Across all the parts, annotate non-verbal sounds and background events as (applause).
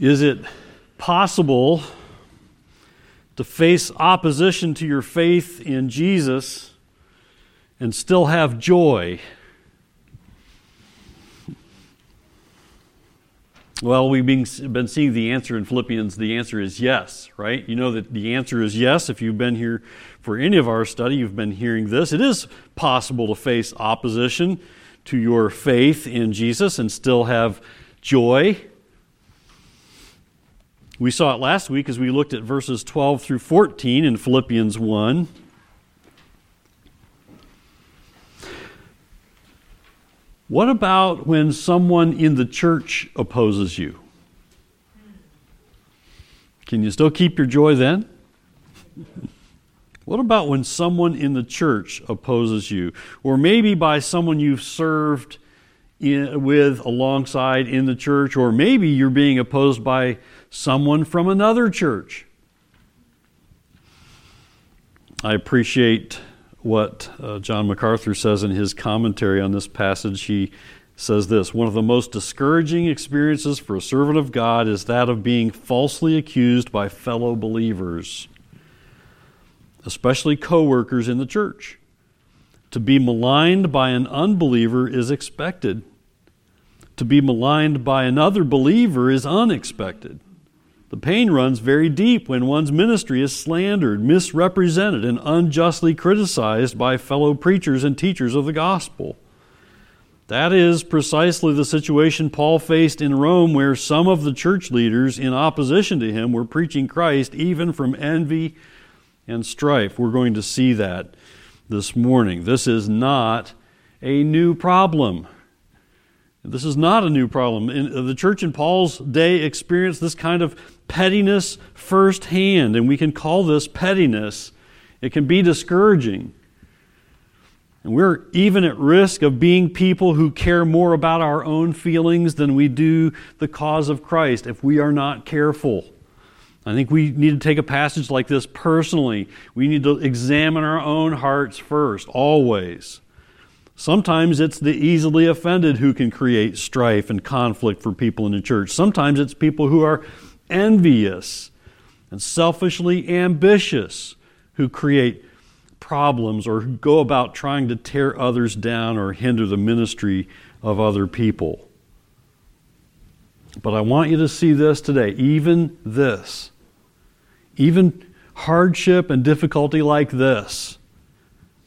Is it possible to face opposition to your faith in Jesus and still have joy? Well, we've been, seeing the answer in Philippians. The answer is yes, right? You know that the answer is yes. If you've been here for any of our study, you've been hearing this. It is possible to face opposition to your faith in Jesus and still have joy. We saw it last week as we looked at verses 12 through 14 in Philippians 1. What about when someone in the church opposes you? Can you still keep your joy then? what about when someone in the church opposes you? Or maybe by someone you've served in, with alongside in the church, or maybe you're being opposed by someone from another church. I appreciate what uh, John MacArthur says in his commentary on this passage. He says this One of the most discouraging experiences for a servant of God is that of being falsely accused by fellow believers, especially co workers in the church. To be maligned by an unbeliever is expected. To be maligned by another believer is unexpected. The pain runs very deep when one's ministry is slandered, misrepresented, and unjustly criticized by fellow preachers and teachers of the gospel. That is precisely the situation Paul faced in Rome, where some of the church leaders in opposition to him were preaching Christ even from envy and strife. We're going to see that this morning. This is not a new problem. This is not a new problem. In, uh, the church in Paul's day experienced this kind of pettiness firsthand, and we can call this pettiness. It can be discouraging. And we're even at risk of being people who care more about our own feelings than we do the cause of Christ if we are not careful. I think we need to take a passage like this personally. We need to examine our own hearts first, always. Sometimes it's the easily offended who can create strife and conflict for people in the church. Sometimes it's people who are envious and selfishly ambitious who create problems or who go about trying to tear others down or hinder the ministry of other people. But I want you to see this today, even this, even hardship and difficulty like this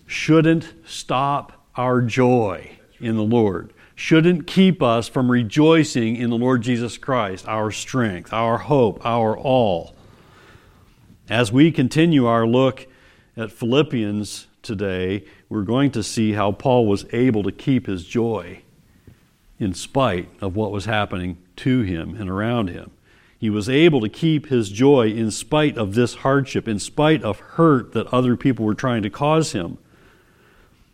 shouldn't stop our joy in the Lord shouldn't keep us from rejoicing in the Lord Jesus Christ, our strength, our hope, our all. As we continue our look at Philippians today, we're going to see how Paul was able to keep his joy in spite of what was happening to him and around him. He was able to keep his joy in spite of this hardship, in spite of hurt that other people were trying to cause him.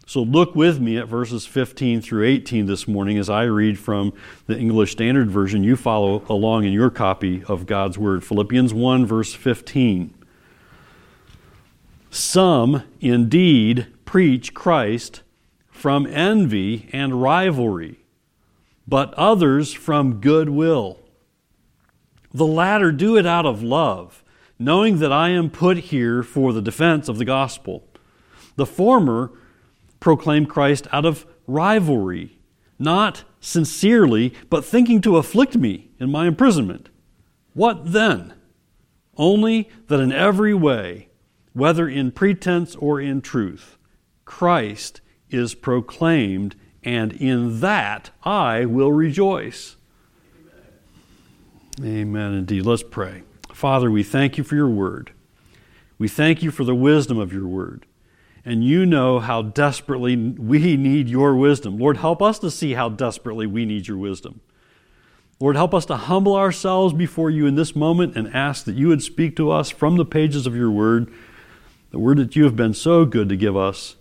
So look with me at verses 15 through 18 this morning as I read from the English Standard Version. You follow along in your copy of God's Word. Philippians 1, verse 15. Some indeed preach Christ from envy and rivalry, but others from goodwill. The latter do it out of love, knowing that I am put here for the defense of the gospel. The former proclaim Christ out of rivalry, not sincerely, but thinking to afflict me in my imprisonment. What then? Only that in every way, whether in pretense or in truth, Christ is proclaimed, and in that I will rejoice. Amen. Indeed. Let's pray. Father, we thank you for your word. We thank you for the wisdom of your word and you know how desperately we need your wisdom. Lord, help us to see how desperately we need your wisdom. Lord, help us to humble ourselves before you in this moment and ask that you would speak to us from the pages of your word, the word that you have been so good to give us.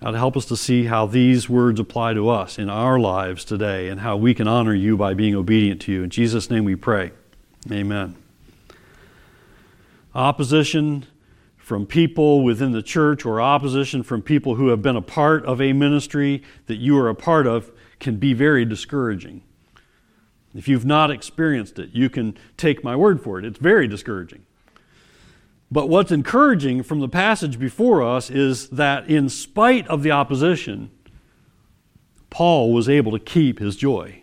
God, help us to see how these words apply to us in our lives today and how we can honor you by being obedient to you. In Jesus' name we pray. Amen. Opposition from people within the church or opposition from people who have been a part of a ministry that you are a part of can be very discouraging. If you've not experienced it, you can take my word for it. It's very discouraging. But what's encouraging from the passage before us is that in spite of the opposition, Paul was able to keep his joy.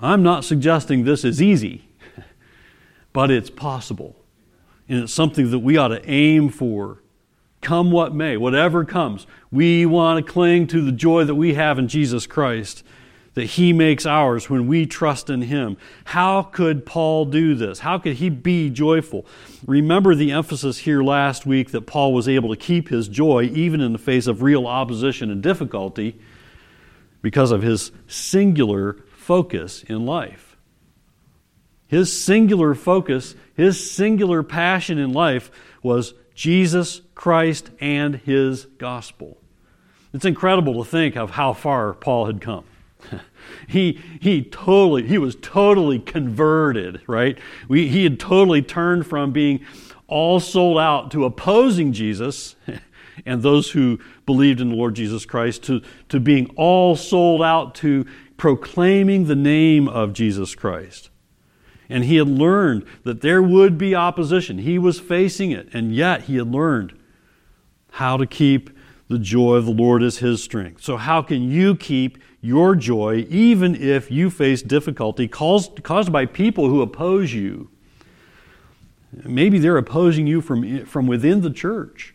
I'm not suggesting this is easy, (laughs) but it's possible. And it's something that we ought to aim for, come what may, whatever comes. We want to cling to the joy that we have in Jesus Christ that he makes ours when we trust in him. How could Paul do this? How could he be joyful? Remember the emphasis here last week that Paul was able to keep his joy even in the face of real opposition and difficulty because of his singular focus in life. His singular focus, his singular passion in life was Jesus Christ and his gospel. It's incredible to think of how far Paul had come. (laughs) he he totally he was totally converted right we, he had totally turned from being all sold out to opposing jesus (laughs) and those who believed in the lord jesus christ to, to being all sold out to proclaiming the name of jesus christ and he had learned that there would be opposition. He was facing it. And yet he had learned how to keep the joy of the lord as his strength. So how can you keep your joy even if you face difficulty caused, caused by people who oppose you. Maybe they're opposing you from, from within the church,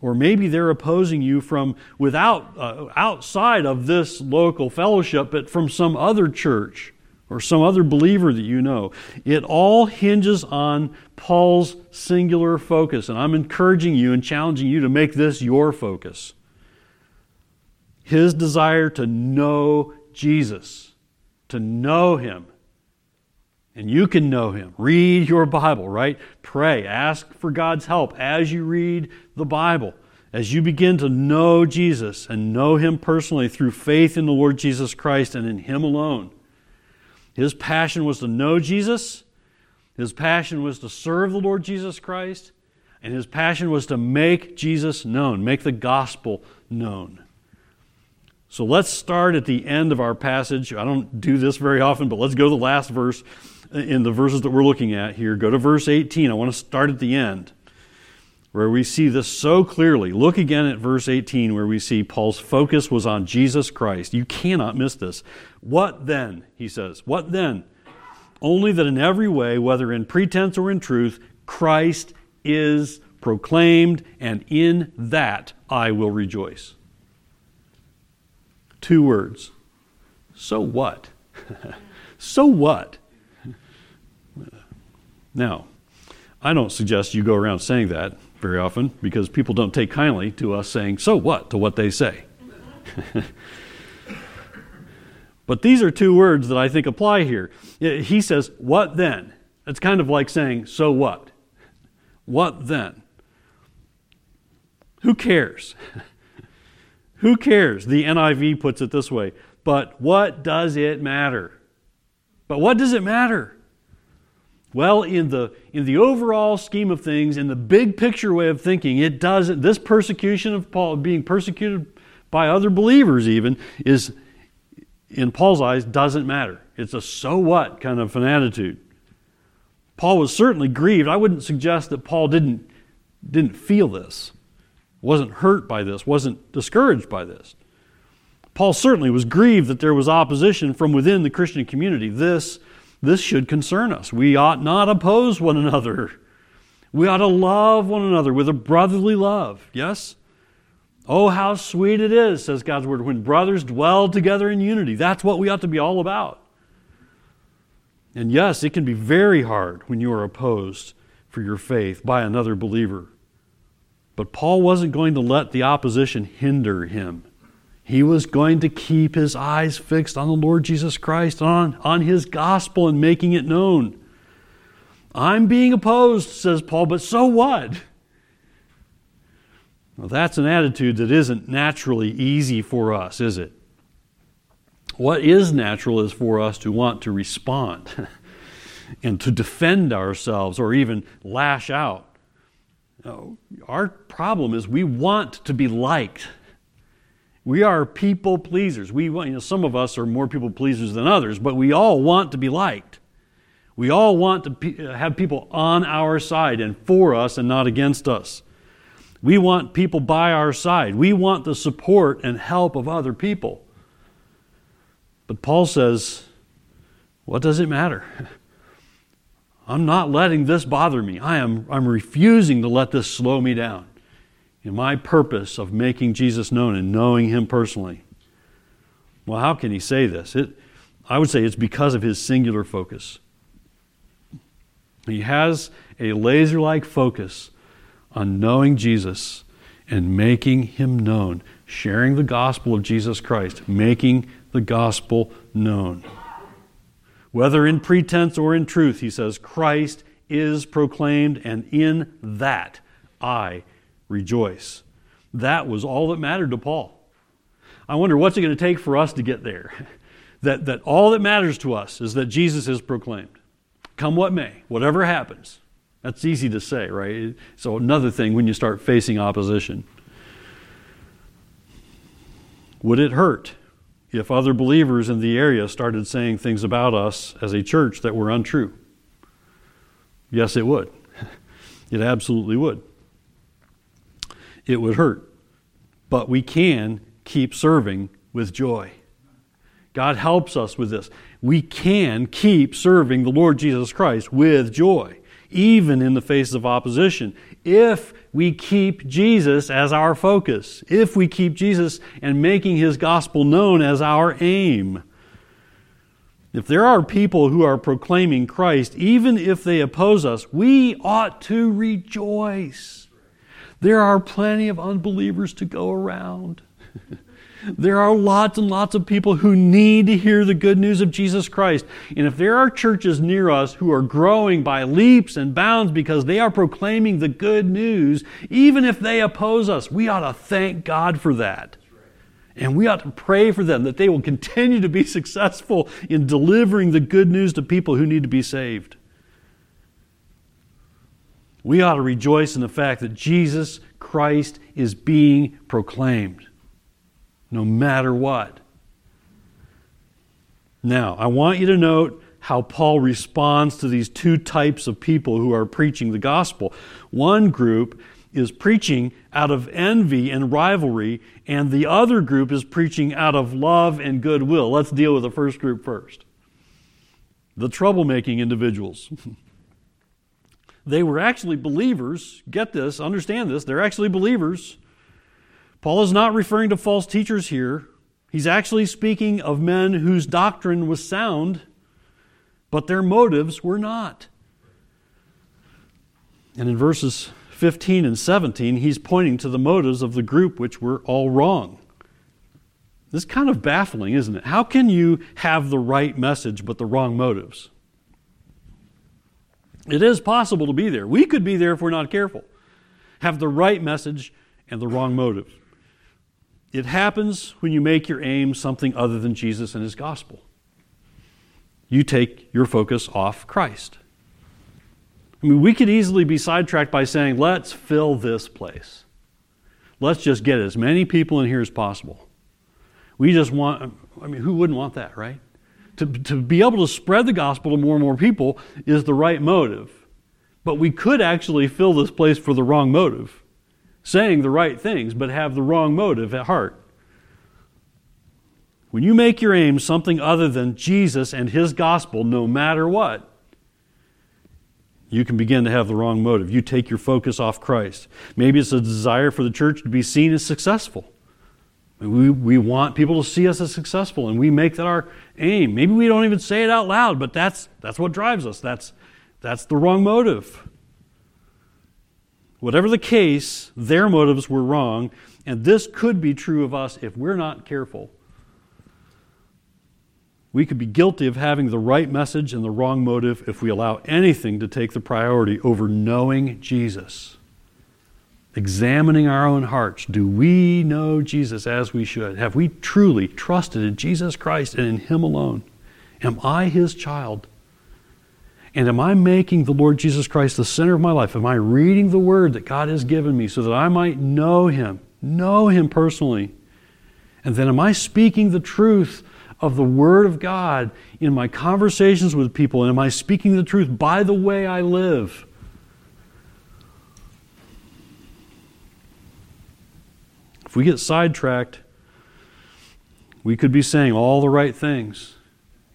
or maybe they're opposing you from without, uh, outside of this local fellowship, but from some other church or some other believer that you know. It all hinges on Paul's singular focus, and I'm encouraging you and challenging you to make this your focus his desire to know Jesus, to know him. And you can know him. Read your Bible, right? Pray. Ask for God's help as you read the Bible. As you begin to know Jesus and know him personally through faith in the Lord Jesus Christ and in him alone. His passion was to know Jesus. His passion was to serve the Lord Jesus Christ. And his passion was to make Jesus known, make the gospel known. So let's start at the end of our passage. I don't do this very often, but let's go to the last verse in the verses that we're looking at here. Go to verse 18. I want to start at the end where we see this so clearly. Look again at verse 18 where we see Paul's focus was on Jesus Christ. You cannot miss this. What then? He says. What then? Only that in every way, whether in pretense or in truth, Christ is proclaimed, and in that I will rejoice. Two words. So what? (laughs) so what? Now, I don't suggest you go around saying that very often because people don't take kindly to us saying, so what, to what they say. (laughs) but these are two words that I think apply here. He says, what then? It's kind of like saying, so what? What then? Who cares? (laughs) Who cares? The NIV puts it this way. But what does it matter? But what does it matter? Well, in the, in the overall scheme of things, in the big picture way of thinking, it doesn't, this persecution of Paul, being persecuted by other believers even, is, in Paul's eyes, doesn't matter. It's a so what kind of an attitude. Paul was certainly grieved. I wouldn't suggest that Paul didn't, didn't feel this wasn't hurt by this, wasn't discouraged by this. Paul certainly was grieved that there was opposition from within the Christian community. This, this should concern us. We ought not oppose one another. We ought to love one another with a brotherly love. Yes? Oh, how sweet it is, says God's word, when brothers dwell together in unity. That's what we ought to be all about. And yes, it can be very hard when you are opposed for your faith by another believer. But Paul wasn't going to let the opposition hinder him. He was going to keep his eyes fixed on the Lord Jesus Christ, on, on his gospel, and making it known. I'm being opposed, says Paul, but so what? Well, that's an attitude that isn't naturally easy for us, is it? What is natural is for us to want to respond (laughs) and to defend ourselves or even lash out. Our problem is we want to be liked. We are people pleasers. We, want, you know, some of us are more people pleasers than others, but we all want to be liked. We all want to pe- uh, have people on our side and for us and not against us. We want people by our side. We want the support and help of other people. But Paul says, what does it matter? (laughs) I'm not letting this bother me. I am I'm refusing to let this slow me down in my purpose of making Jesus known and knowing him personally. Well, how can he say this? It, I would say it's because of his singular focus. He has a laser like focus on knowing Jesus and making him known, sharing the gospel of Jesus Christ, making the gospel known. Whether in pretense or in truth, he says, Christ is proclaimed, and in that I rejoice. That was all that mattered to Paul. I wonder what's it going to take for us to get there? (laughs) That, that all that matters to us is that Jesus is proclaimed. Come what may, whatever happens. That's easy to say, right? So, another thing when you start facing opposition. Would it hurt if other believers in the area started saying things about us as a church that were untrue? Yes, it would. (laughs) It absolutely would. It would hurt. But we can keep serving with joy. God helps us with this. We can keep serving the Lord Jesus Christ with joy, even in the face of opposition, if we keep Jesus as our focus, if we keep Jesus and making his gospel known as our aim. If there are people who are proclaiming Christ, even if they oppose us, we ought to rejoice. There are plenty of unbelievers to go around. There are lots and lots of people who need to hear the good news of Jesus Christ. And if there are churches near us who are growing by leaps and bounds because they are proclaiming the good news, even if they oppose us, we ought to thank God for that. And we ought to pray for them that they will continue to be (laughs) successful in delivering the good news to people who need to be saved. We ought to rejoice in the fact that Jesus Christ is being proclaimed no matter what. Now, I want you to note how Paul responds to these two types of people who are preaching the gospel. One group is preaching out of envy and rivalry, and the other group is preaching out of love and goodwill. Let's deal with the first group first the troublemaking individuals. (laughs) they were actually believers. Get this, understand this. They're actually believers. Paul is not referring to false teachers here. He's actually speaking of men whose doctrine was sound, but their motives were not. And in verses 15 and 17, he's pointing to the motives of the group which were all wrong. This is kind of baffling, isn't it? How can you have the right message but the wrong motives? It is possible to be there. We could be there if we're not careful. Have the right message and the wrong motive. It happens when you make your aim something other than Jesus and his gospel. You take your focus off Christ. I mean, we could easily be sidetracked by saying, let's fill this place. Let's just get as many people in here as possible. We just want, I mean, who wouldn't want that, right? To, to be able to spread the gospel to more and more people is the right motive. But we could actually fill this place for the wrong motive saying the right things, but have the wrong motive at heart. When you make your aim something other than Jesus and His gospel, no matter what, you can begin to have the wrong motive. You take your focus off Christ. Maybe it's a desire for the church to be seen as successful. We, we want people to see us as successful, and we make that our aim. Maybe we don't even say it out loud, but that's, that's what drives us. That's, that's the wrong motive. Whatever the case, their motives were wrong, and this could be true of us if we're not careful. We could be guilty of having the right message and the wrong motive if we allow anything to take the priority over knowing Jesus. Examining our own hearts. Do we know Jesus as we should? Have we truly trusted in Jesus Christ and in Him alone? Am I His child? And am I making the Lord Jesus Christ the center of my life? Am I reading the Word that God has given me so that I might know Him, know Him personally, And then am I speaking the truth of the Word of God in my conversations with people? And am I speaking the truth by the way I live? If we get sidetracked, we could be saying all the right things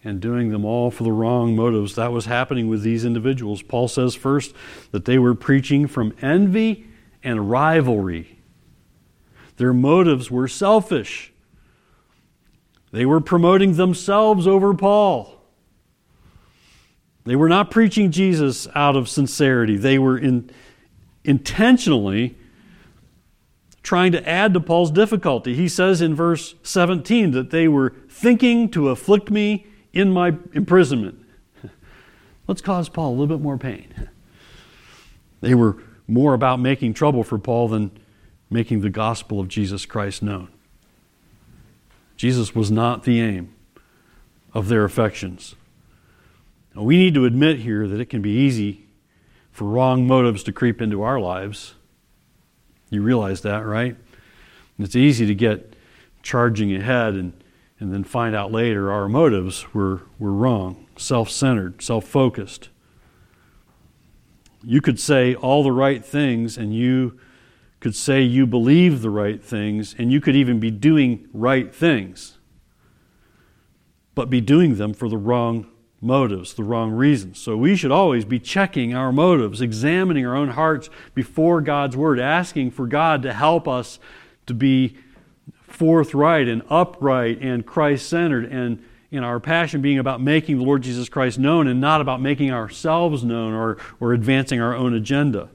and doing them all for the wrong motives. That was happening with these individuals. Paul says first that they were preaching from envy and rivalry. Their motives were selfish. They were promoting themselves over Paul. They were not preaching Jesus out of sincerity. They were in, intentionally trying to add to Paul's difficulty. He says in verse 17 that they were thinking to afflict me in my imprisonment. (laughs) Let's cause Paul a little bit more pain. (laughs) They were more about making trouble for Paul than making the gospel of Jesus Christ known. Jesus was not the aim of their affections. Now, we need to admit here that it can be easy for wrong motives to creep into our lives. You realize that, right? And it's easy to get charging ahead and, and then find out later our motives were, were wrong, self centered, self focused. You could say all the right things and you could say you believe the right things and you could even be doing right things, but be doing them for the wrong motives, the wrong reasons. So we should always be checking our motives, examining our own hearts before God's Word, asking for God to help us to be forthright and upright and Christ centered, and in our passion being about making the Lord Jesus Christ known and not about making ourselves known or, or advancing our own agenda.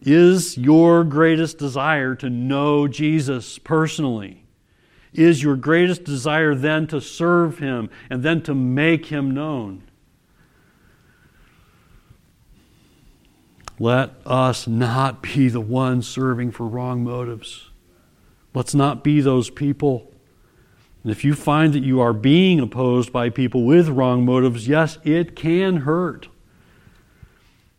Is your greatest desire to know Jesus personally? Is your greatest desire then to serve Him and then to make Him known? Let us not be the ones serving for wrong motives. Let's not be those people. And if you find that you are being opposed by people with wrong motives, yes, it can hurt.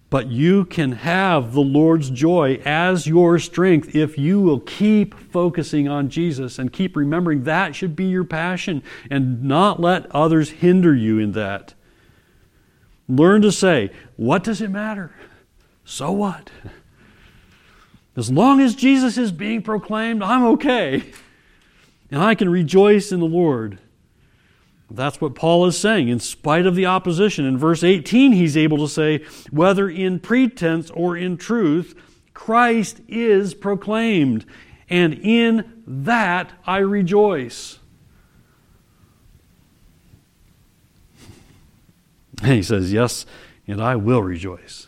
But you can have the Lord's joy as your strength if you will keep focusing on Jesus and keep remembering that should be your passion and not let others hinder you in that. Learn to say, What does it matter? So what? As long as Jesus is being proclaimed, I'm okay. And I can rejoice in the Lord. That's what Paul is saying. In spite of the opposition, in verse 18, he's able to say, whether in pretense or in truth, Christ is proclaimed, and in that I rejoice. And (laughs) he says, Yes, and I will rejoice.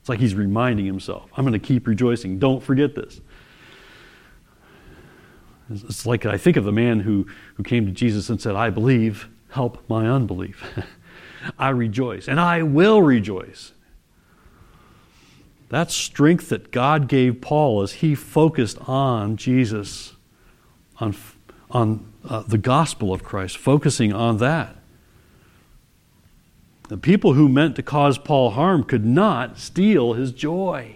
It's like he's reminding himself, I'm going to keep rejoicing. Don't forget this. It's like I think of the man who, who came to Jesus and said, I believe, help my unbelief. (laughs) I rejoice, and I will rejoice. That strength that God gave Paul as he focused on Jesus, on, on uh, the gospel of Christ, focusing on that. The people who meant to cause Paul harm could not steal his joy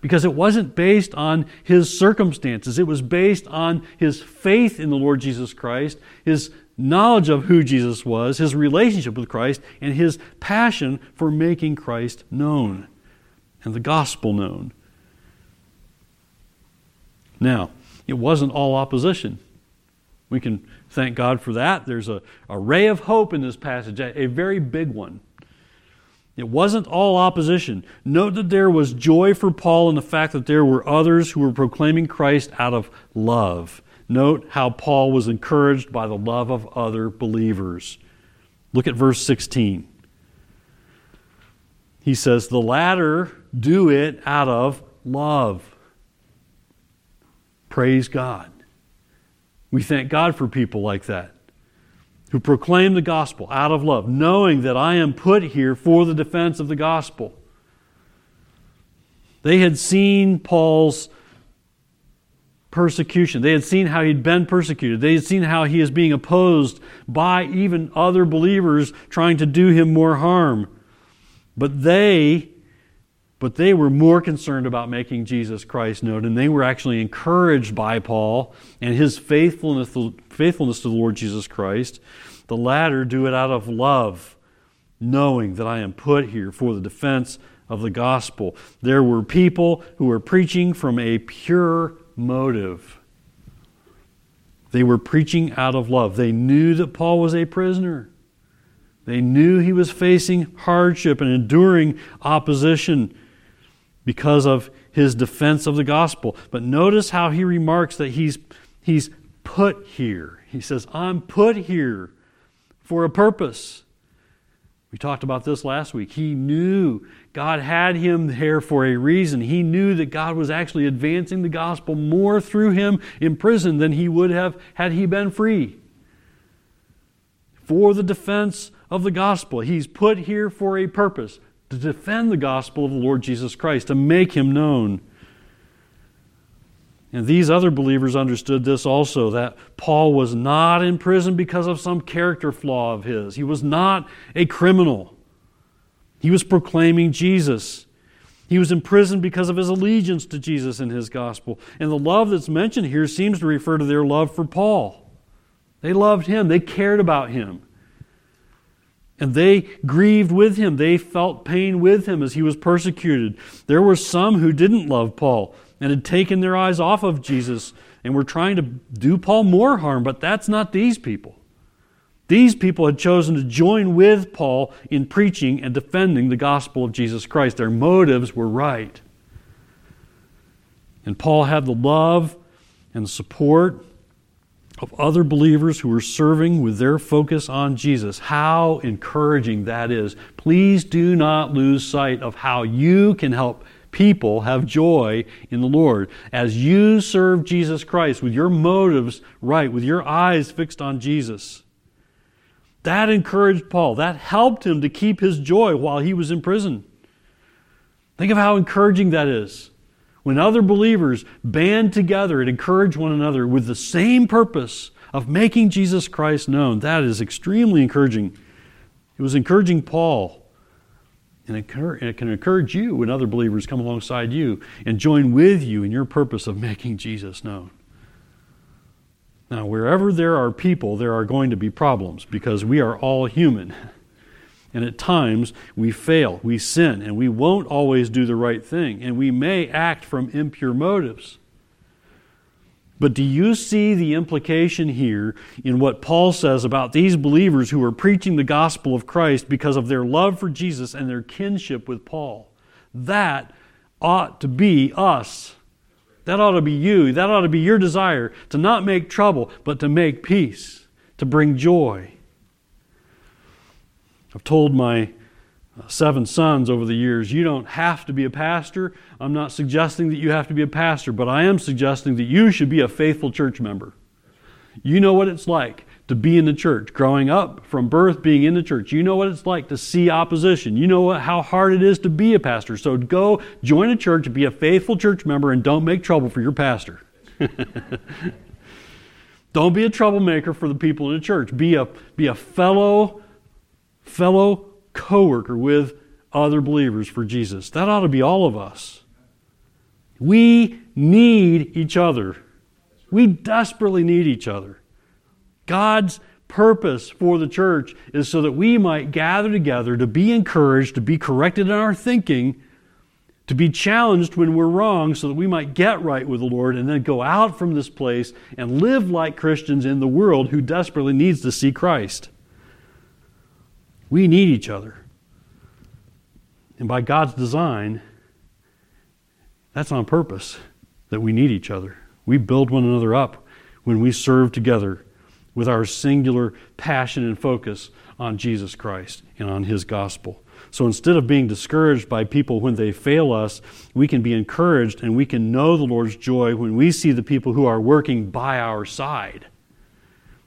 because it wasn't based on his circumstances. It was based on his faith in the Lord Jesus Christ, his knowledge of who Jesus was, his relationship with Christ, and his passion for making Christ known and the gospel known. Now, it wasn't all opposition. We can thank God for that. There's a, a ray of hope in this passage, a, a very big one. It wasn't all opposition. Note that there was joy for Paul in the fact that there were others who were proclaiming Christ out of love. Note how Paul was encouraged by the love of other believers. Look at verse 16. He says, The latter do it out of love. Praise God. We thank God for people like that who proclaim the gospel out of love, knowing that I am put here for the defense of the gospel. They had seen Paul's persecution. They had seen how he'd been persecuted. They had seen how he is being opposed by even other believers trying to do him more harm. But they but they were more concerned about making Jesus Christ known, and they were actually encouraged by Paul and his faithfulness, faithfulness to the Lord Jesus Christ. The latter do it out of love, knowing that I am put here for the defense of the gospel. There were people who were preaching from a pure motive. They were preaching out of love. They knew that Paul was a prisoner. They knew he was facing hardship and enduring opposition because of his defense of the gospel. But notice how he remarks that he's, he's put here. He says, I'm put here for a purpose. We talked about this last week. He knew God had him there for a reason. He knew that God was actually advancing the gospel more through him in prison than he would have had he been free. For the defense of the gospel, he's put here for a purpose to defend the gospel of the Lord Jesus Christ, to make him known. And these other believers understood this also that Paul was not in prison because of some character flaw of his. He was not a criminal. He was proclaiming Jesus. He was in prison because of his allegiance to Jesus and his gospel. And the love that's mentioned here seems to refer to their love for Paul. They loved him, they cared about him. And they grieved with him. They felt pain with him as he was persecuted. There were some who didn't love Paul and had taken their eyes off of Jesus and were trying to do Paul more harm, but that's not these people. These people had chosen to join with Paul in preaching and defending the gospel of Jesus Christ. Their motives were right. And Paul had the love and support of other believers who are serving with their focus on Jesus. How encouraging that is. Please do not lose sight of how you can help people have joy in the Lord. As you serve Jesus Christ with your motives right, with your eyes fixed on Jesus. That encouraged Paul. That helped him to keep his joy while he was in prison. Think of how encouraging that is. When other believers band together and encourage one another with the same purpose of making Jesus Christ known, that is extremely encouraging. It was encouraging Paul. And it can encourage you when other believers come alongside you and join with you in your purpose of making Jesus known. Now, wherever there are people, there are going to be problems because we are all human. (laughs) And at times we fail, we sin, and we won't always do the right thing, and we may act from impure motives. But do you see the implication here in what Paul says about these believers who are preaching the gospel of Christ because of their love for Jesus and their kinship with Paul? That ought to be us. That ought to be you. That ought to be your desire to not make trouble, but to make peace, to bring joy. I've told my uh, seven sons over the years, you don't have to be a pastor. I'm not suggesting that you have to be a pastor, but I am suggesting that you should be a faithful church member. You know what it's like to be in the church, growing up from birth, being in the church. You know what it's like to see opposition. You know what, how hard it is to be a pastor. So go join a church, be a faithful church member, and don't make trouble for your pastor. (laughs) don't be a troublemaker for the people in the church. Be a, be a fellow, fellow co-worker with other believers for Jesus. That ought to be all of us. We need each other. We desperately need each other. God's purpose for the church is so that we might gather together to be encouraged, to be corrected in our thinking, to be challenged when we're wrong, so that we might get right with the Lord and then go out from this place and live like Christians in the world who desperately needs to see Christ. We need each other. And by God's design, that's on purpose that we need each other. We build one another up when we serve together with our singular passion and focus on Jesus Christ and on His gospel. So instead of being discouraged by people when they fail us, we can be encouraged and we can know the Lord's joy when we see the people who are working by our side.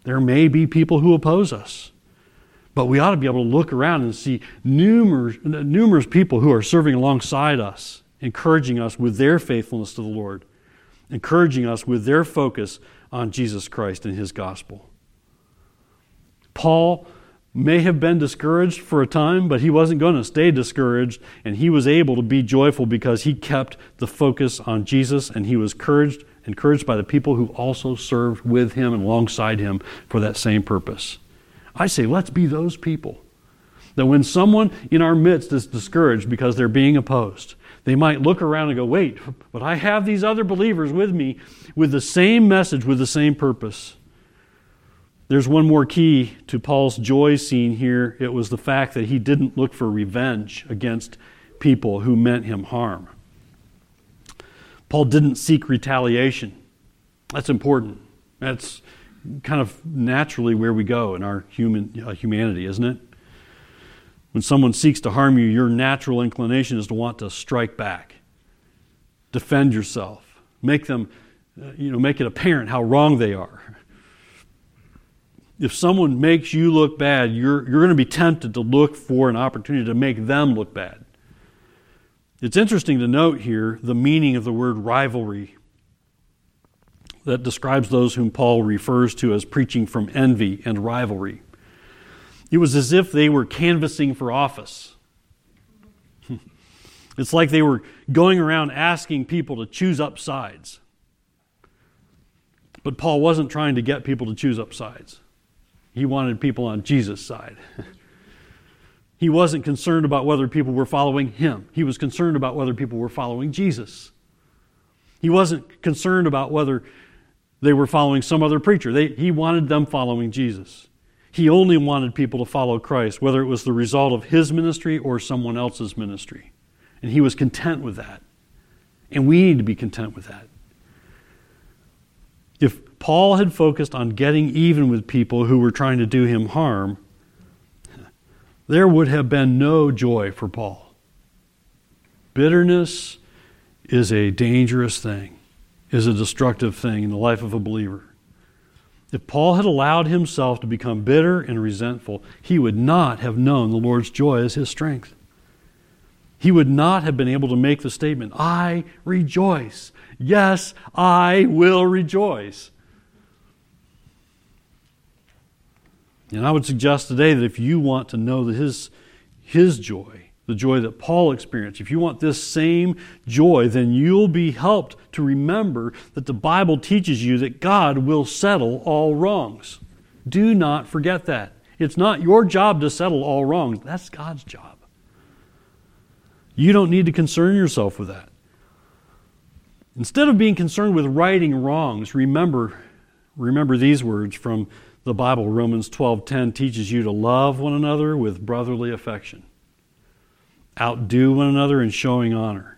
There may be people who oppose us, but we ought to be able to look around and see numerous, numerous people who are serving alongside us, encouraging us with their faithfulness to the Lord, encouraging us with their focus on Jesus Christ and His gospel. Paul may have been discouraged for a time, but he wasn't going to stay discouraged, and he was able to be joyful because he kept the focus on Jesus, and he was encouraged, encouraged by the people who also served with him and alongside him for that same purpose. I say, let's be those people. That when someone in our midst is discouraged because they're being opposed, they might look around and go, wait, but I have these other believers with me with the same message, with the same purpose. There's one more key to Paul's joy seen here. It was the fact that he didn't look for revenge against people who meant him harm. Paul didn't seek retaliation. That's important. That's kind of naturally where we go in our human uh, humanity, isn't it? When someone seeks to harm you, your natural inclination is to want to strike back, defend yourself, make them, uh, you know, make it apparent how wrong they are. If someone makes you look bad, you're, you're going to be tempted to look for an opportunity to make them look bad. It's interesting to note here the meaning of the word rivalry that describes those whom Paul refers to as preaching from envy and rivalry. It was as if they were canvassing for office. (laughs) it's like they were going around asking people to choose up sides. But Paul wasn't trying to get people to choose up sides. He wanted people on Jesus' side. (laughs) he wasn't concerned about whether people were following him. He was concerned about whether people were following Jesus. He wasn't concerned about whether they were following some other preacher. They, he wanted them following Jesus. He only wanted people to follow Christ, whether it was the result of his ministry or someone else's ministry. And he was content with that. And we need to be content with that. If Paul had focused on getting even with people who were trying to do him harm, there would have been no joy for Paul. Bitterness is a dangerous thing, is a destructive thing in the life of a believer. If Paul had allowed himself to become bitter and resentful, he would not have known the Lord's joy as his strength. He would not have been able to make the statement, I rejoice. Yes, I will rejoice. And I would suggest today that if you want to know his, his joy, the joy that Paul experienced. If you want this same joy, then you'll be helped to remember that the Bible teaches you that God will settle all wrongs. Do not forget that. It's not your job to settle all wrongs, that's God's job. You don't need to concern yourself with that. Instead of being concerned with righting wrongs, remember, remember these words from the Bible. Romans 12:10 teaches you to love one another with brotherly affection outdo one another in showing honor.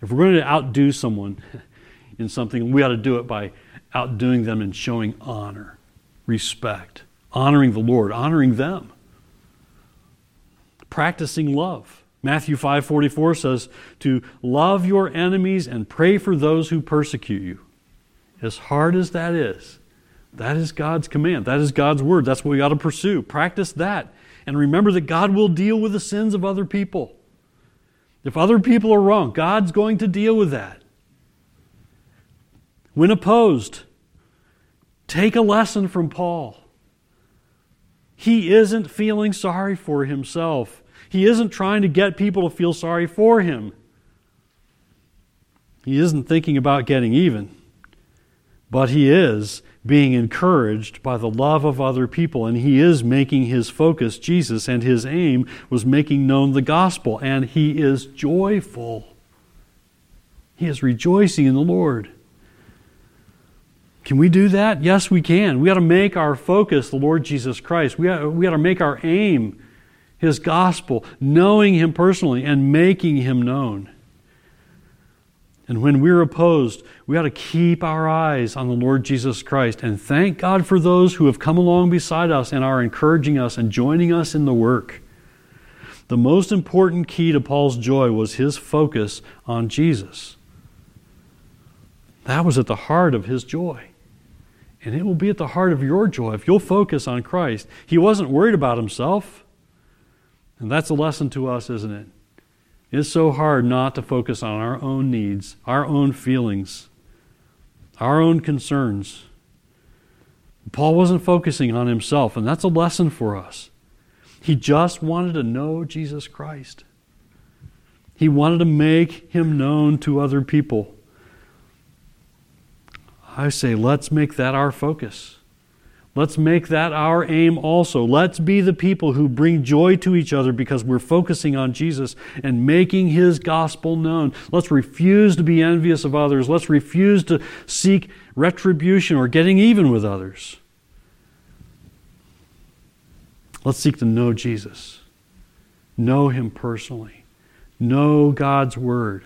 If we're going to outdo someone (laughs) in something, we ought to do it by outdoing them in showing honor, respect, honoring the Lord, honoring them, practicing love. Matthew 5:44 says to love your enemies and pray for those who persecute you. As hard as that is, that is God's command. That is God's word. That's what we ought to pursue. Practice that and remember that God will deal with the sins of other people. If other people are wrong, God's going to deal with that. When opposed, take a lesson from Paul. He isn't feeling sorry for himself. He isn't trying to get people to feel sorry for him. He isn't thinking about getting even. But he is being encouraged by the love of other people. And he is making his focus Jesus, and his aim was making known the gospel. And he is joyful. He is rejoicing in the Lord. Can we do that? Yes, we can. We got to make our focus the Lord Jesus Christ. We got, we got to make our aim his gospel, knowing him personally and making him known. And when we're opposed, we ought to keep our eyes on the Lord Jesus Christ and thank God for those who have come along beside us and are encouraging us and joining us in the work. The most important key to Paul's joy was his focus on Jesus. That was at the heart of his joy. And it will be at the heart of your joy if you'll focus on Christ. He wasn't worried about himself. And that's a lesson to us, isn't it? It's so hard not to focus on our own needs, our own feelings, our own concerns. Paul wasn't focusing on himself, and that's a lesson for us. He just wanted to know Jesus Christ. He wanted to make him known to other people. I say, let's make that our focus. Let's make that our aim also. Let's be the people who bring joy to each other because we're focusing on Jesus and making his gospel known. Let's refuse to be envious of others. Let's refuse to seek retribution or getting even with others. Let's seek to know Jesus, know him personally, know God's word.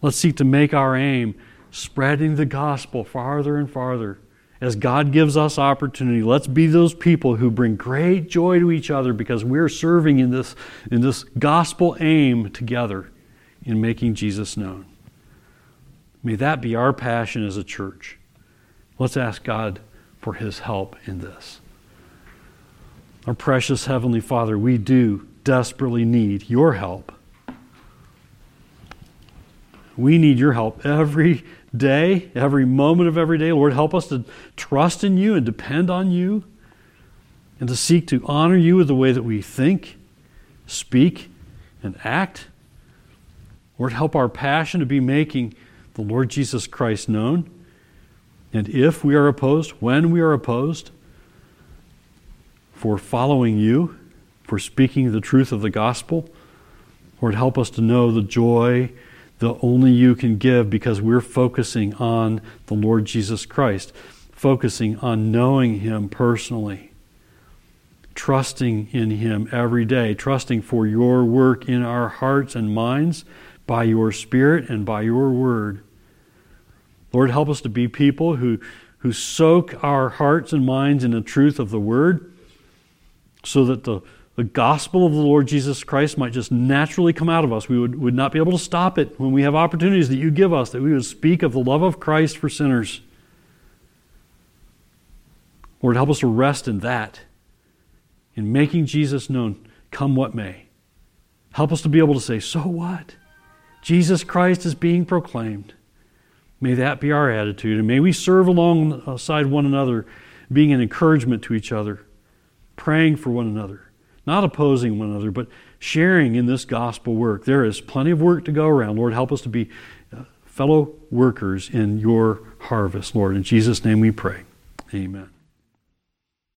Let's seek to make our aim spreading the gospel farther and farther as God gives us opportunity, let's be those people who bring great joy to each other because we're serving in this, in this gospel aim together in making Jesus known. May that be our passion as a church. Let's ask God for his help in this. Our precious Heavenly Father, we do desperately need your help. We need your help every day, every moment of every day. Lord, help us to trust in you and depend on you and to seek to honor you with the way that we think, speak, and act. Lord, help our passion to be making the Lord Jesus Christ known. And if we are opposed, when we are opposed, for following you, for speaking the truth of the gospel, Lord, help us to know the joy that only you can give because we're focusing on the Lord Jesus Christ, focusing on knowing Him personally, trusting in Him every day, trusting for your work in our hearts and minds by your Spirit and by your Word. Lord, help us to be people who, who soak our hearts and minds in the truth of the Word so that the the gospel of the Lord Jesus Christ might just naturally come out of us. We would, would not be able to stop it when we have opportunities that you give us, that we would speak of the love of Christ for sinners. Lord, help us to rest in that, in making Jesus known, come what may. Help us to be able to say, so what? Jesus Christ is being proclaimed. May that be our attitude, and may we serve alongside one another, being an encouragement to each other, praying for one another not opposing one another, but sharing in this gospel work. There is plenty of work to go around. Lord, help us to be uh, fellow workers in your harvest, Lord. In Jesus' name we pray. Amen.